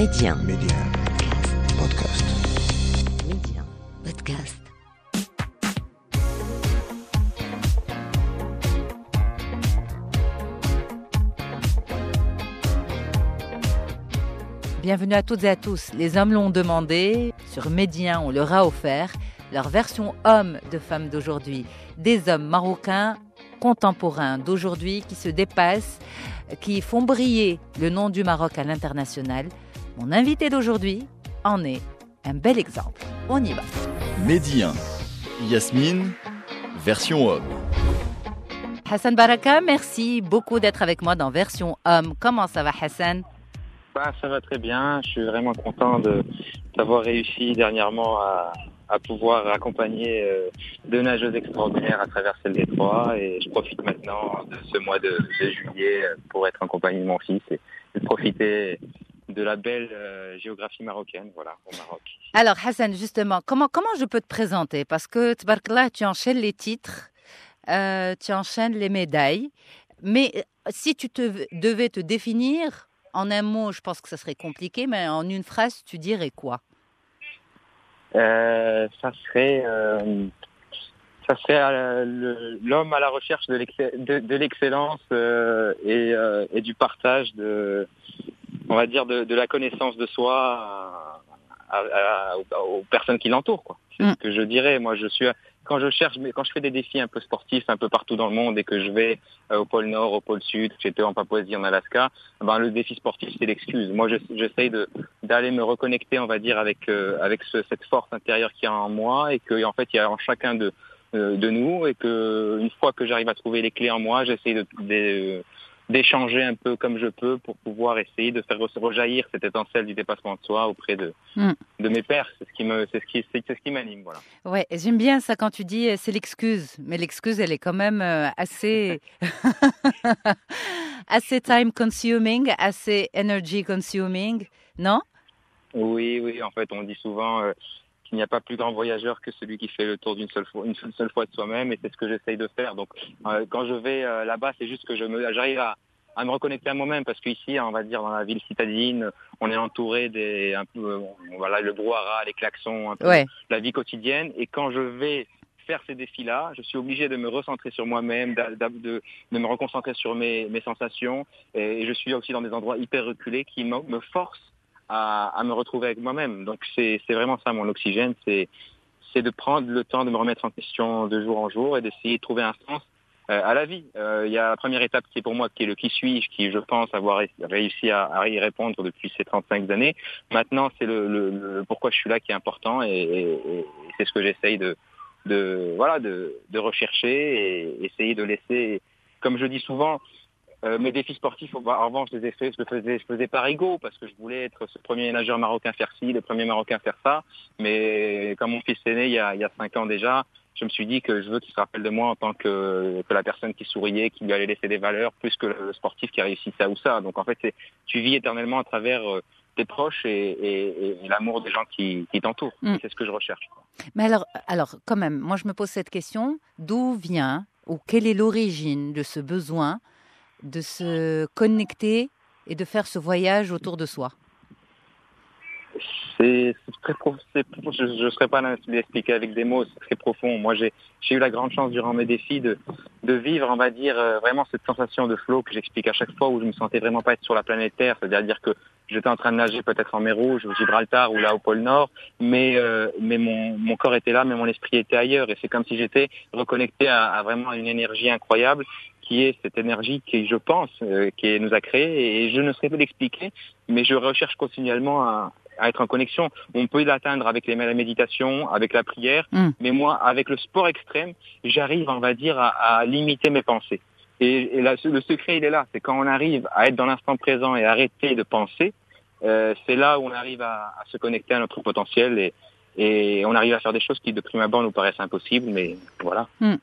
Médien. Médien. Podcast. Médien. Podcast. Bienvenue à toutes et à tous. Les hommes l'ont demandé. Sur Médien, on leur a offert leur version homme de femmes d'aujourd'hui. Des hommes marocains contemporains d'aujourd'hui qui se dépassent, qui font briller le nom du Maroc à l'international. Mon invité d'aujourd'hui en est un bel exemple. On y va. Médien. Yasmine, version homme. Hassan Baraka, merci beaucoup d'être avec moi dans Version Homme. Comment ça va Hassan? Bah, Ça va très bien. Je suis vraiment content de- d'avoir réussi dernièrement à, à pouvoir accompagner euh, deux nageuses extraordinaires à travers celle des trois. Et je profite maintenant de ce mois de, de juillet euh, pour être en compagnie de mon fils et, et de profiter de la belle euh, géographie marocaine, voilà, au Maroc. Alors Hassan, justement, comment, comment je peux te présenter? Parce que, là, tu enchaînes les titres, euh, tu enchaînes les médailles. Mais euh, si tu te, devais te définir en un mot, je pense que ça serait compliqué, mais en une phrase, tu dirais quoi? Euh, ça serait, ça serait l'homme à la recherche de l'excell- de- de l'excellence et du partage de, on va dire, de, de la connaissance de soi à- à- à- aux, personnes qui l'entourent. quoi. C'est Mm. ce que je dirais. Moi, je suis quand je cherche, mais quand je fais des défis un peu sportifs un peu partout dans le monde et que je vais euh, au pôle Nord, au pôle Sud, j'étais en Papouasie, en Alaska, ben le défi sportif c'est l'excuse. Moi, je- j'essaye de d'aller me reconnecter, on va dire, avec euh, avec ce- cette force intérieure qu'il y a en moi et que en fait il y a en chacun de euh, de nous et que une fois que j'arrive à trouver les clés en moi, j'essaye de, de- d'échanger un peu comme je peux pour pouvoir essayer de faire re- rejaillir cette étincelle du dépassement de soi auprès de Mm. de mes pères. C'est ce qui me c'est ce qui c'est ce qui m'anime, voilà. Ouais, j'aime bien ça quand tu dis euh, c'est l'excuse, mais l'excuse elle est quand même euh, assez assez time consuming, assez energy consuming, non? Oui, oui, en fait, on dit souvent euh, qu'il n'y a pas plus grand voyageur que celui qui fait le tour d'une seule fois, une seule, seule fois de soi-même, et c'est ce que j'essaye de faire. Donc, euh, quand je vais euh, là-bas, c'est juste que je me, j'arrive à, à me reconnecter à moi-même, parce qu'ici, on va dire dans la ville citadine, on est entouré des, un peu, euh, voilà, le brouhaha, les klaxons, un peu Ouais. la vie quotidienne. Et quand je vais faire ces défis-là, je suis obligé de me recentrer sur moi-même, de, de me reconcentrer sur mes, mes sensations. Et, je suis aussi dans des endroits hyper reculés qui me, me forcent à, à me retrouver avec moi-même. Donc c'est vraiment ça mon oxygène, c'est de prendre le temps de me remettre en question de jour en jour et d'essayer de trouver un sens à la vie. Euh, Il y a la première étape qui est pour moi qui est le qui suis-je, qui je pense avoir ré- réussi à, à y répondre depuis ces 35 années. Maintenant c'est le, le, le pourquoi je suis là qui est important et, et- et c'est ce que j'essaye de de voilà de, de rechercher et essayer de laisser comme je dis souvent euh, mes défis sportifs, en revanche, je les ai je faisais, je faisais par ego parce que je voulais être ce premier nageur marocain faire ci, le premier marocain faire ça. Mais quand mon fils est né il y a, il y a cinq ans déjà, je me suis dit que je veux qu'il se rappelle de moi en tant que, que la personne qui souriait, qui lui allait laisser des valeurs, plus que le sportif qui a réussi ça ou ça. Donc en fait, tu vis éternellement à travers euh, tes proches et, et- et l'amour des gens qui, qui t'entourent. Mm. C'est ce que je recherche. Mais alors, alors, quand même, moi je me pose cette question d'où vient ou quelle est l'origine de ce besoin de se connecter et de faire ce voyage autour de soi? C'est c'est très profond. Je ne serais pas là de l'expliquer avec des mots. C'est très profond. Moi, j'ai j'ai eu la grande chance durant mes défis de, de vivre, on va dire, euh, vraiment cette sensation de flow que j'explique à chaque fois où je me sentais vraiment pas être sur la planète Terre. C'est-à-dire que j'étais en train de nager peut-être en mer Rouge, au Gibraltar ou là au pôle Nord, mais euh, mais mon, mon corps était là, mais mon esprit était ailleurs. Et c'est comme si j'étais reconnecté à, à vraiment une énergie incroyable qui est cette énergie qui, je pense, euh, qui nous a créés. Et je ne saurais pas l'expliquer, mais je recherche continuellement à, à être en connexion. On peut l'atteindre avec les, la méditation, avec la prière, Mm. mais moi, avec le sport extrême, j'arrive, on va dire, à, à limiter mes pensées. Et, le secret, il est là. C'est quand on arrive à être dans l'instant présent et arrêter de penser, euh, c'est là où on arrive à, à se connecter à notre potentiel et, et on arrive à faire des choses qui, de prime abord, nous paraissent impossibles, mais voilà. Mm.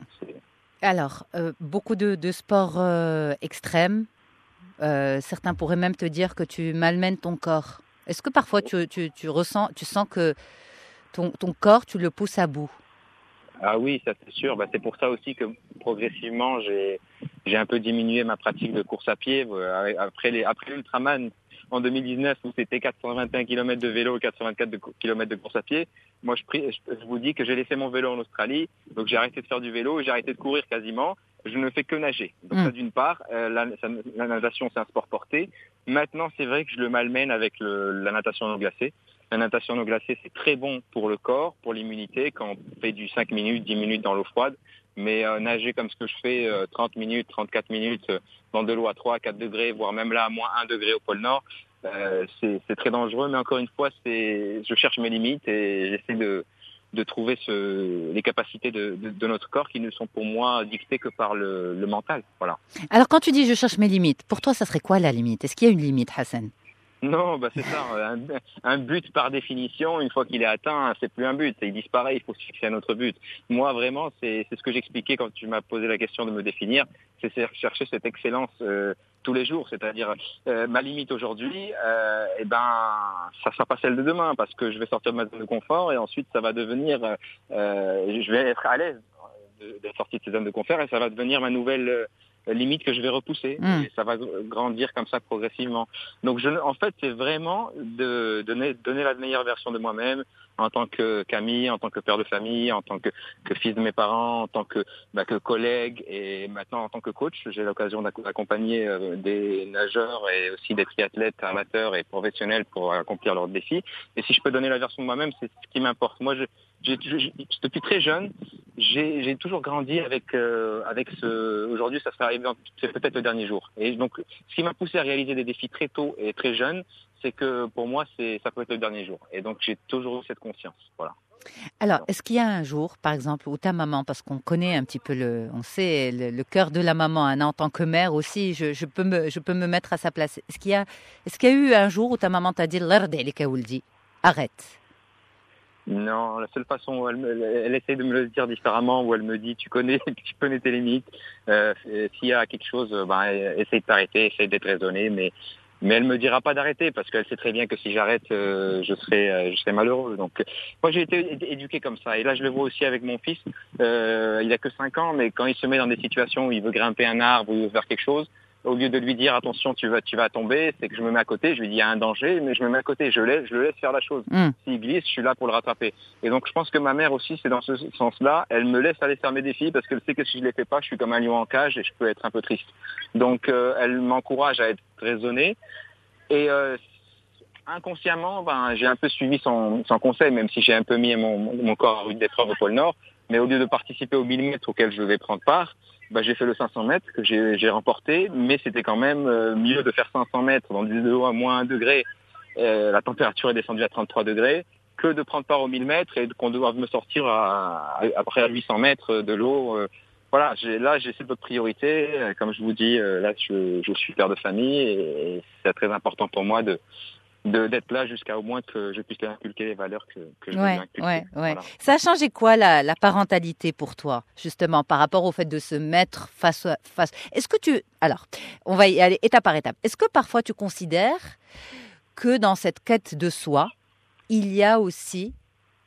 Alors, euh, beaucoup de, de sports euh, extrêmes. Euh, certains pourraient même te dire que tu malmènes ton corps. Est-ce que parfois tu, tu- ressens, tu sens que ton, ton corps, tu le pousses à bout? Ah oui, ça c'est sûr. Bah, c'est pour ça aussi que progressivement j'ai un peu diminué ma pratique de course à pied. Euh, Après les après l'ultraman, en 2019 où c'était 421 km de vélo et 424 km de course à pied. Moi, je, je vous dis que j'ai laissé mon vélo en Australie, donc j'ai arrêté de faire du vélo j'ai arrêté de courir quasiment. Je ne fais que nager. Donc ça, d'une part, euh, la, la natation, c'est un sport porté. Maintenant, c'est vrai que je le malmène avec le, la natation en eau glacée. La natation en eau glacée, c'est très bon pour le corps, pour l'immunité, quand on fait du 5 minutes, 10 minutes dans l'eau froide. Mais euh, nager comme ce que je fais, 30 euh, minutes, 34 minutes, dans de l'eau à 3, 4 degrés, voire même là à moins 1 degré au pôle Nord, c'est très dangereux. Mais encore une fois, je cherche mes limites et j'essaie de, de trouver les capacités de, de, de, notre corps qui ne sont pour moi dictées que par le, le mental. Voilà. Alors quand tu dis je cherche mes limites, pour toi, ça serait quoi la limite? Est-ce qu'il y a une limite, Hassan? Non, bah c'est ça. Un, un, but par définition, une fois qu'il est atteint, c'est plus un but. Il disparaît. Il faut se fixer un autre but. Moi, vraiment, c'est ce que j'expliquais quand tu m'as posé la question de me définir. C'est chercher cette excellence euh, tous les jours. C'est-à-dire euh, ma limite aujourd'hui, euh, eh ben, ça sera pas celle de demain parce que je vais sortir de ma zone de confort et ensuite ça va devenir, euh, je vais être à l'aise d'être sorti de cette zone de confort et ça va devenir ma nouvelle limite que je vais repousser. Hmm. Et ça va grandir comme ça progressivement. Donc, je, en fait, c'est vraiment de donner, donner la meilleure version de moi-même en tant que Camille, en tant que père de famille, en tant que, que fils de mes parents, en tant que, bah, que collègue et maintenant en tant que coach. J'ai l'occasion d'accompagner euh, des nageurs et aussi des triathlètes amateurs et professionnels pour accomplir leurs défis. Et si je peux donner la version de moi-même, c'est ce qui m'importe. Moi, je, depuis très jeune, j'ai toujours grandi avec euh, avec ce. Aujourd'hui, ça serait c'est peut-être le dernier jour. Et donc, ce qui m'a poussé à réaliser des défis très tôt et très jeune, c'est que pour moi, c'est ça peut être le dernier jour. Et donc, j'ai toujours eu cette conscience. Voilà. Alors, est-ce qu'il y a un jour, par exemple, où ta maman, parce qu'on connaît un petit peu le, on sait le, cœur de la maman, hein, en tant que mère aussi, je, peux me, je peux me mettre à sa place. Est-ce qu'il y a, est-ce qu'il y a eu un jour où ta maman t'a dit, arrête? Non, la seule façon où elle, elle essaie de me le dire différemment, où elle me dit tu connais, tu connais tes limites. Euh, S'il y a quelque chose, ben, essaye de t'arrêter, essaye d'être raisonné, mais mais elle me dira pas d'arrêter parce qu'elle sait très bien que si j'arrête, euh, je serai euh, je serai malheureux. Donc moi j'ai été éduqué comme ça et là je le vois aussi avec mon fils. Euh, il a que 5 ans, mais quand il se met dans des situations où il veut grimper un arbre ou il veut faire quelque chose, au lieu de lui dire attention tu vas tu vas tomber, c'est que je me mets à côté, je lui dis il y a un danger, mais je me mets à côté, je laisse je le laisse faire la chose. Mm. S'il glisse, je suis là pour le rattraper. Et donc je pense que ma mère aussi c'est dans ce sens-là, elle me laisse aller faire mes défis parce qu'elle sait que si je les fais pas, je suis comme un lion en cage et je peux être un peu triste. Donc euh, elle m'encourage à être raisonné et euh, inconsciemment, ben, j'ai un peu suivi son, son conseil, même si j'ai un peu mis mon, mon corps à rude d'épreuve au pôle Nord. Mais au lieu de participer aux 1000 mètres auxquels je vais prendre part, bah, j'ai fait le 500 mètres que j'ai remporté, mais c'était quand même euh, mieux de faire 500 mètres dans du l'eau à moins 1 degré, euh, la température est descendue à 33 degrés, que de prendre part aux 1000 mètres et qu'on doive me sortir à, après à 800 mètres de l'eau. Euh, voilà, là j'ai cette priorité. Comme je vous dis, là je, je suis père de famille et c'est très important pour moi de, d'être là jusqu'à au moins que je puisse leur inculquer les valeurs que, que je ouais, veux ouais, ouais. Ça a changé quoi la, la, parentalité pour toi, justement, par rapport au fait de se mettre face à face? Est-ce que tu... Alors, on va y aller étape par étape. Est-ce que parfois tu considères que dans cette quête de soi, il y a aussi...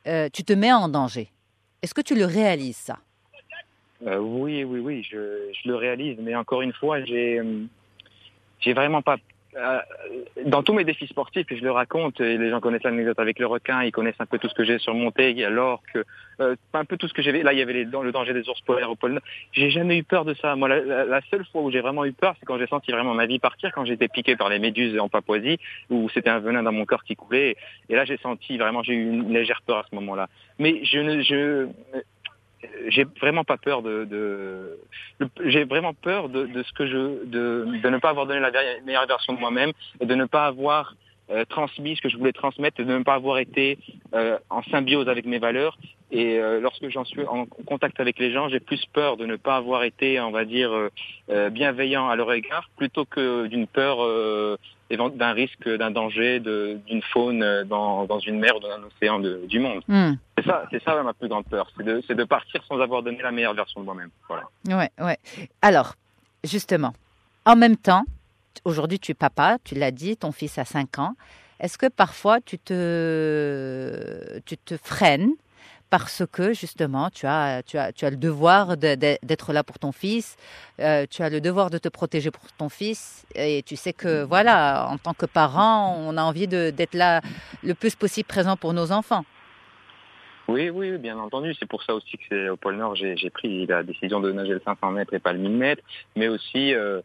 Euh, tu te mets en danger? Est-ce que tu le réalises, ça? Euh, Oui, oui, oui, je, je, le réalise. Mais encore une fois, j'ai... Euh, j'ai vraiment pas dans tous mes défis sportifs, et je le raconte, et les gens connaissent l'anecdote avec le requin, ils connaissent un peu tout ce que j'ai surmonté, alors que euh, un peu tout ce que j'avais. Là, il y avait les, le danger des ours polaires au pôle Nord. J'ai jamais eu peur de ça. Moi, la, la, seule fois où j'ai vraiment eu peur, c'est quand j'ai senti vraiment ma vie partir, quand j'étais piqué par les méduses en Papouasie, où c'était un venin dans mon corps qui coulait. Et là, j'ai senti vraiment, j'ai eu une légère peur à ce moment-là. Mais je ne, je, j'ai vraiment pas peur de, de j'ai vraiment peur de, de, ce que je de, de ne pas avoir donné la meilleure version de moi-même et de ne pas avoir euh, transmis ce que je voulais transmettre et de ne pas avoir été euh, en symbiose avec mes valeurs. Et euh, lorsque j'en suis en contact avec les gens j'ai plus peur de ne pas avoir été on va dire bienveillant à leur égard plutôt que d'une peur d'un risque, d'un danger, d'une faune dans, dans, une mer ou dans un océan de, du monde. Hmm. C'est ça, c'est ça ma plus grande peur, c'est de, de, partir sans avoir donné la meilleure version de moi-même. Voilà. Ouais, ouais. Alors, justement, en même temps, aujourd'hui tu es papa, tu l'as dit, ton fils a 5 ans. Est-ce que parfois tu te, tu te freines parce que justement, tu as, tu as, tu as le devoir d'être là pour ton fils, euh, tu as le devoir de te protéger pour ton fils, et tu sais que voilà, en tant que parent, on a envie d'être là le plus possible présent pour nos enfants. Oui, oui, bien entendu. C'est pour ça aussi que au pôle Nord, j'ai pris la décision de nager le 500 mètres et pas le 1000 mètres, mais aussi euh,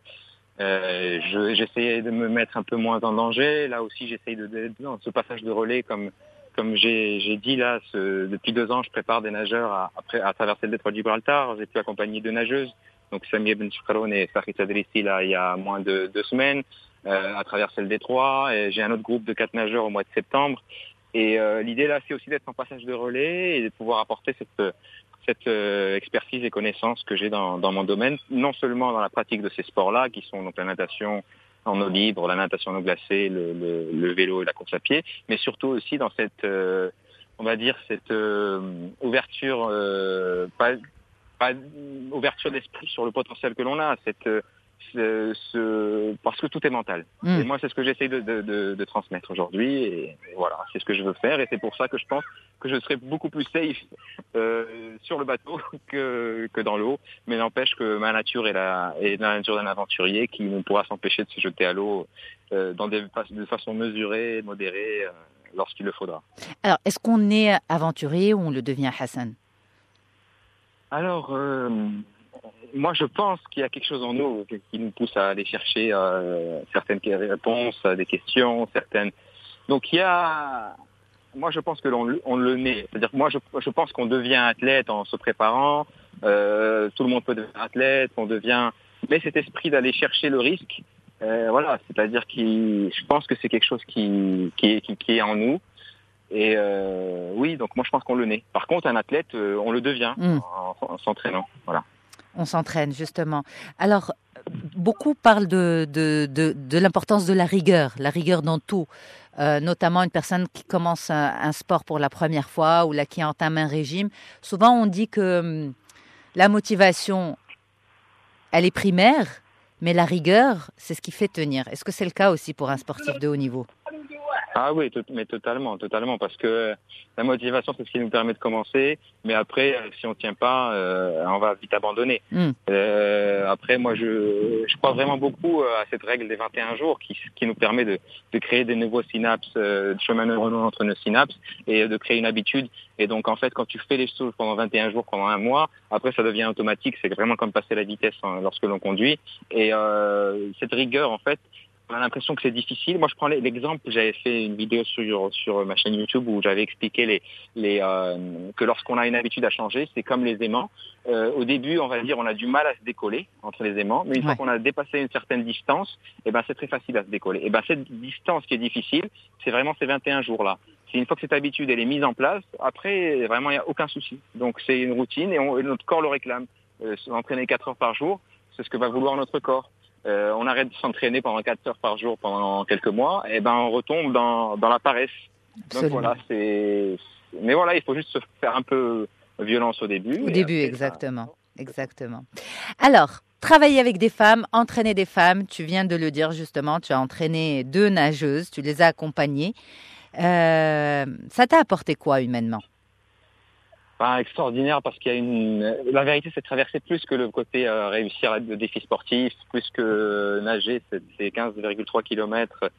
euh, j'essayais de me mettre un peu moins en danger. Là aussi, j'essaye de, dans ce passage de relais, comme comme j'ai dit là, ce, depuis deux ans, je prépare des nageurs à, à, à traverser le détroit de Gibraltar. J'ai pu accompagner deux nageuses, donc Samia Ben et Farid Adrissi là il y a moins de deux semaines euh, à traverser le détroit. J'ai un autre groupe de quatre nageurs au mois de septembre. Et euh, l'idée là, c'est aussi d'être en passage de relais et de pouvoir apporter cette cette euh, expertise et connaissances que j'ai dans, dans, mon domaine, non seulement dans la pratique de ces sports-là, qui sont donc la natation en eau libre, la natation en eau glacée, le, le, le vélo et la course à pied, mais surtout aussi dans cette, euh, on va dire, cette euh, ouverture, pas, pas ouverture d'esprit sur le potentiel que l'on a, cette ce, parce que tout est mental. Mm. Et moi, c'est ce que j'essaie de, de, de, de, transmettre aujourd'hui. Et, voilà, c'est ce que je veux faire. Et c'est pour ça que je pense que je serai beaucoup plus safe euh, sur le bateau que, que dans l'eau. Mais n'empêche que ma nature est la, est la nature d'un aventurier qui ne pourra s'empêcher de se jeter à l'eau euh, dans des, de façon mesurée, modérée, euh, lorsqu'il le faudra. Alors, est-ce qu'on est aventurier ou on le devient Hassan? Alors, moi, je pense qu'il y a quelque chose en nous qui nous pousse à aller chercher euh, certaines réponses des questions, certaines. Donc, il y a. Moi, je pense que l'on on le naît. C'est-à-dire que moi, je, je pense qu'on devient athlète en se préparant. Euh, tout le monde peut devenir athlète. On devient. Mais cet esprit d'aller chercher le risque, euh, voilà. C'est-à-dire que je pense que c'est quelque chose qui, qui, est, qui, qui est en nous. Et euh, oui, donc moi je pense qu'on le naît. Par contre, un athlète, euh, on le devient mm. en, en s'entraînant. Voilà on s'entraîne justement. Alors, beaucoup parlent de, de, de, l'importance de la rigueur, la rigueur dans tout. Euh, notamment une personne qui commence un, sport pour la première fois ou qui entame un régime. Souvent, on dit que hum, la motivation, elle est primaire, mais la rigueur, c'est ce qui fait tenir. Est-ce que c'est le cas aussi pour un sportif de haut niveau? Ah oui, mais totalement, totalement, parce que la motivation, c'est ce qui nous permet de commencer, mais après, euh, si on tient pas, euh, on va vite abandonner. Hmm. Euh, après, moi, je, je crois vraiment beaucoup à cette règle des 21 jours qui, qui nous permet de, de créer des nouveaux synapses, de chemin entre nos synapses et de créer une habitude. Et donc, en fait, quand tu fais les choses pendant 21 jours, pendant un mois, après, ça devient automatique. C'est vraiment comme passer la vitesse hein, lorsque l'on conduit. Et cette rigueur, en fait, on a l'impression que c'est difficile. Moi, je prends l'exemple, j'avais fait une vidéo sur, sur ma chaîne YouTube où j'avais expliqué les, les, euh, que lorsqu'on a une habitude à changer, c'est comme les aimants. Euh, au début, on va dire, on a du mal à se décoller entre les aimants, mais une fois qu'on a dépassé une certaine distance, eh ben, c'est très facile à se décoller. Et eh ben, cette distance qui est difficile, c'est vraiment ces 21 jours-là. C'est une fois que cette habitude elle est mise en place, après, vraiment, il n'y a aucun souci. Donc, c'est une routine et, on, notre corps le réclame. Euh, S'entraîner 4 heures par jour, c'est ce que va vouloir notre corps. Euh, on arrête de s'entraîner pendant 4 heures par jour pendant quelques mois, et ben on retombe dans, dans la paresse. Donc voilà, c'est. Mais voilà, il faut juste se faire un peu violence au début. Au début, exactement, exactement. Alors. Travailler avec des femmes, entraîner des femmes, tu viens de le dire justement, tu as entraîné deux nageuses, tu les as accompagnées. Euh, ça t'a apporté quoi humainement? Pas extraordinaire parce qu'il y a une. La vérité, c'est traverser plus que le côté euh, réussir le défi sportif, plus que nager, c'est 15,3 km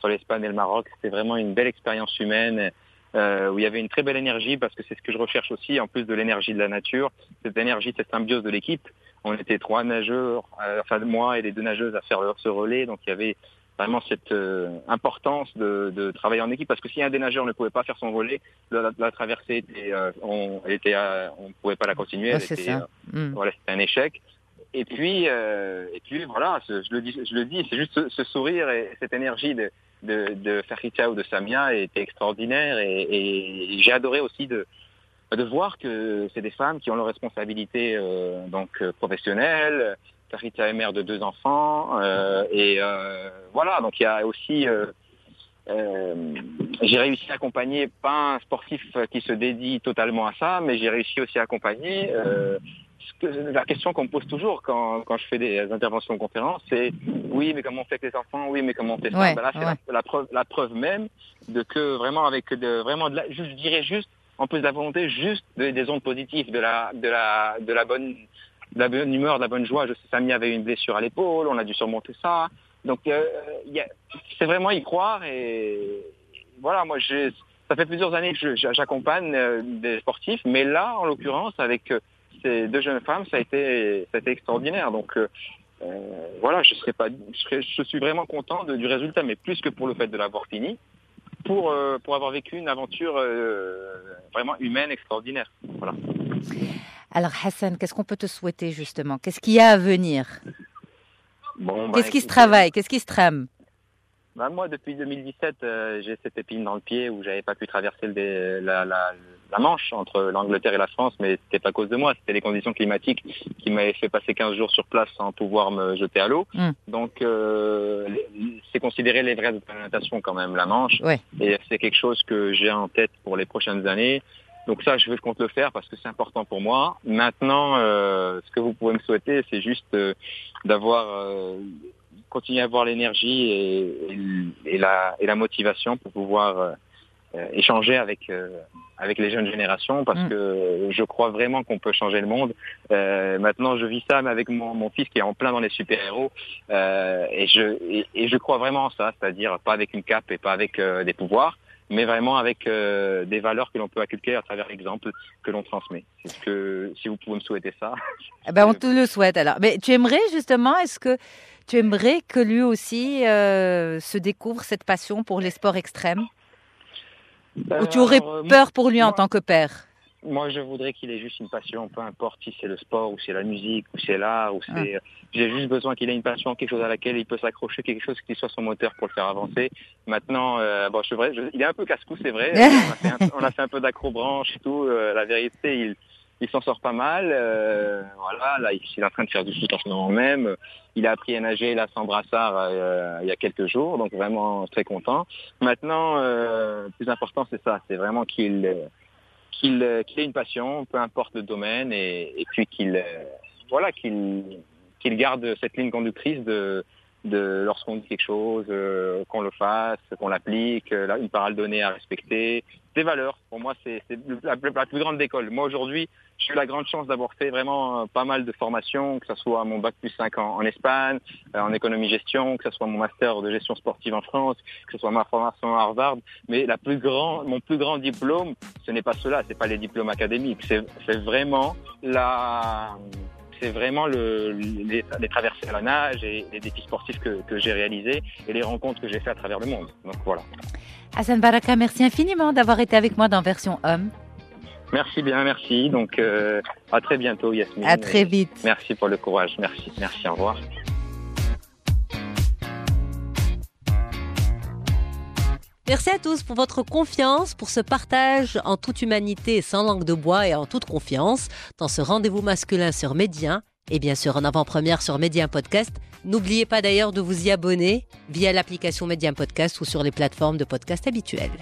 sur l'Espagne et le Maroc. C'était vraiment une belle expérience humaine euh, où il y avait une très belle énergie parce que c'est ce que je recherche aussi, en plus de l'énergie de la nature, cette énergie, cette symbiose de l'équipe. On était trois nageurs, euh, enfin moi et les deux nageuses à faire ce relais, donc il y avait vraiment cette euh, importance de, de, travailler en équipe parce que si un des nageurs ne pouvait pas faire son volet, la, la traversée était, euh, on, était, euh, on pouvait pas la continuer, était, euh, mm. voilà, c'était un échec. Et puis, et puis voilà, je le dis, je le dis, c'est juste ce, ce, sourire et cette énergie de de, de ou de Samia était extraordinaire et, et j'ai adoré aussi de de voir que c'est des femmes qui ont leurs responsabilités donc professionnelles, Rita est mère de deux enfants euh, et euh, voilà donc il y a aussi euh, j'ai réussi à accompagner pas un sportif qui se dédie totalement à ça, mais j'ai réussi aussi à accompagner la question qu'on me pose toujours quand, quand je fais des interventions en conférence, c'est oui, mais comment on fait avec les enfants? Oui, mais comment on fait ça? Ben Là, c'est la, preuve, la preuve même de que vraiment avec de, vraiment de la, je dirais juste en plus de la volonté, juste des ondes positives, de la, de la, de la bonne, de la bonne humeur, de la bonne joie. Je sais, Samy avait une blessure à l'épaule, on a dû surmonter ça. Donc, euh, c'est vraiment y croire et voilà, moi, ça fait plusieurs années que j'accompagne euh, des sportifs, mais là, en l'occurrence, avec euh, ces deux jeunes femmes, ça a été, ça a été extraordinaire. Donc, voilà, je serais pas, je, suis vraiment content du résultat, mais plus que pour le fait de l'avoir fini, pour, euh, pour avoir vécu une aventure euh, vraiment humaine extraordinaire. Voilà. Alors Hassan, qu'est-ce qu'on peut te souhaiter justement? Qu'est-ce qu'il y a à venir? Bon, bah, Qu'est-ce qui se travaille? Qu'est-ce qui se trame? Bah, Moi, depuis 2017, euh, j'ai cette épine dans le pied où j'avais pas pu traverser le, la, la, la Manche entre l'Angleterre et la France, mais c'était pas à cause de moi, c'était les conditions climatiques qui m'avaient fait passer 15 jours sur place sans pouvoir me jeter à l'eau. Hmm. Donc euh, c'est considéré les vraies de natation quand même, la Manche. Et c'est quelque chose que j'ai en tête pour les prochaines années. Donc ça, je veux compte le faire parce que c'est important pour moi. Maintenant, euh, ce que vous pouvez me souhaiter, c'est juste euh, d'avoir euh, continuer à avoir l'énergie et, et, la, et la motivation pour pouvoir euh, euh, échanger avec euh, avec les jeunes générations parce mm. que je crois vraiment qu'on peut changer le monde. Euh, maintenant, je vis ça mais avec mon, mon, fils qui est en plein dans les super-héros euh, et, je, et, je crois vraiment en ça, c'est-à-dire pas avec une cape et pas avec des pouvoirs, mais vraiment avec des valeurs que l'on peut inculquer à travers l'exemple que l'on transmet. Est-ce que si vous pouvez me souhaiter ça? Eh ben, On te le souhaite alors. Mais tu aimerais justement, est-ce que tu aimerais que lui aussi se découvre cette passion pour les sports extrêmes? Ou tu aurais euh, peur pour lui en tant que père? Moi, je voudrais qu'il ait juste une passion, peu importe si c'est le sport ou c'est la musique ou c'est l'art ou c'est. Ah. J'ai juste besoin qu'il ait une passion, quelque chose à laquelle il peut s'accrocher, quelque chose qui soit son moteur pour le faire avancer. Maintenant, euh, bon, je, vrai, il est un peu casse-cou, c'est vrai. on, a fait un, peu d'accrobranche et tout. Euh, la vérité, il, il s'en sort pas mal. Euh, voilà, là, il est en train de faire du foot en ce moment même. Il a appris à nager là sans brassard euh, il y a quelques jours, donc vraiment très content. Maintenant, euh, le plus important, c'est ça, c'est vraiment qu'il qu'il ait une passion, peu importe le domaine, et, et puis qu'il voilà qu'il qu'il garde cette ligne conductrice de de lorsqu'on dit quelque chose, euh, qu'on le fasse, qu'on l'applique, euh, une parole donnée à respecter, des valeurs. Pour moi, c'est la, la, plus grande école. Moi, aujourd'hui, j'ai eu la grande chance d'avoir fait vraiment euh, pas mal de formations, que ce soit mon bac plus 5 en, Espagne, en économie-gestion, que ce soit mon master de gestion sportive en France, que ce soit ma formation à Harvard. Mais la plus grand, mon plus grand diplôme, ce n'est pas cela, c'est pas les diplômes académiques, c'est vraiment la c'est vraiment le, les, traversées à la nage et les défis sportifs que, que j'ai réalisés et les rencontres que j'ai fait à travers le monde. Donc voilà. Hassan Baraka, merci infiniment d'avoir été avec moi dans Version Homme. Merci bien, merci. Donc euh, à très bientôt, Yasmine. À très vite. Merci pour le courage. Merci, merci. Au revoir. Merci à tous pour votre confiance, pour ce partage en toute humanité, sans langue de bois et en toute confiance dans ce rendez-vous masculin sur Médien et bien sûr en avant-première sur Médien Podcast. N'oubliez pas d'ailleurs de vous y abonner via l'application Médien Podcast ou sur les plateformes de podcast habituelles.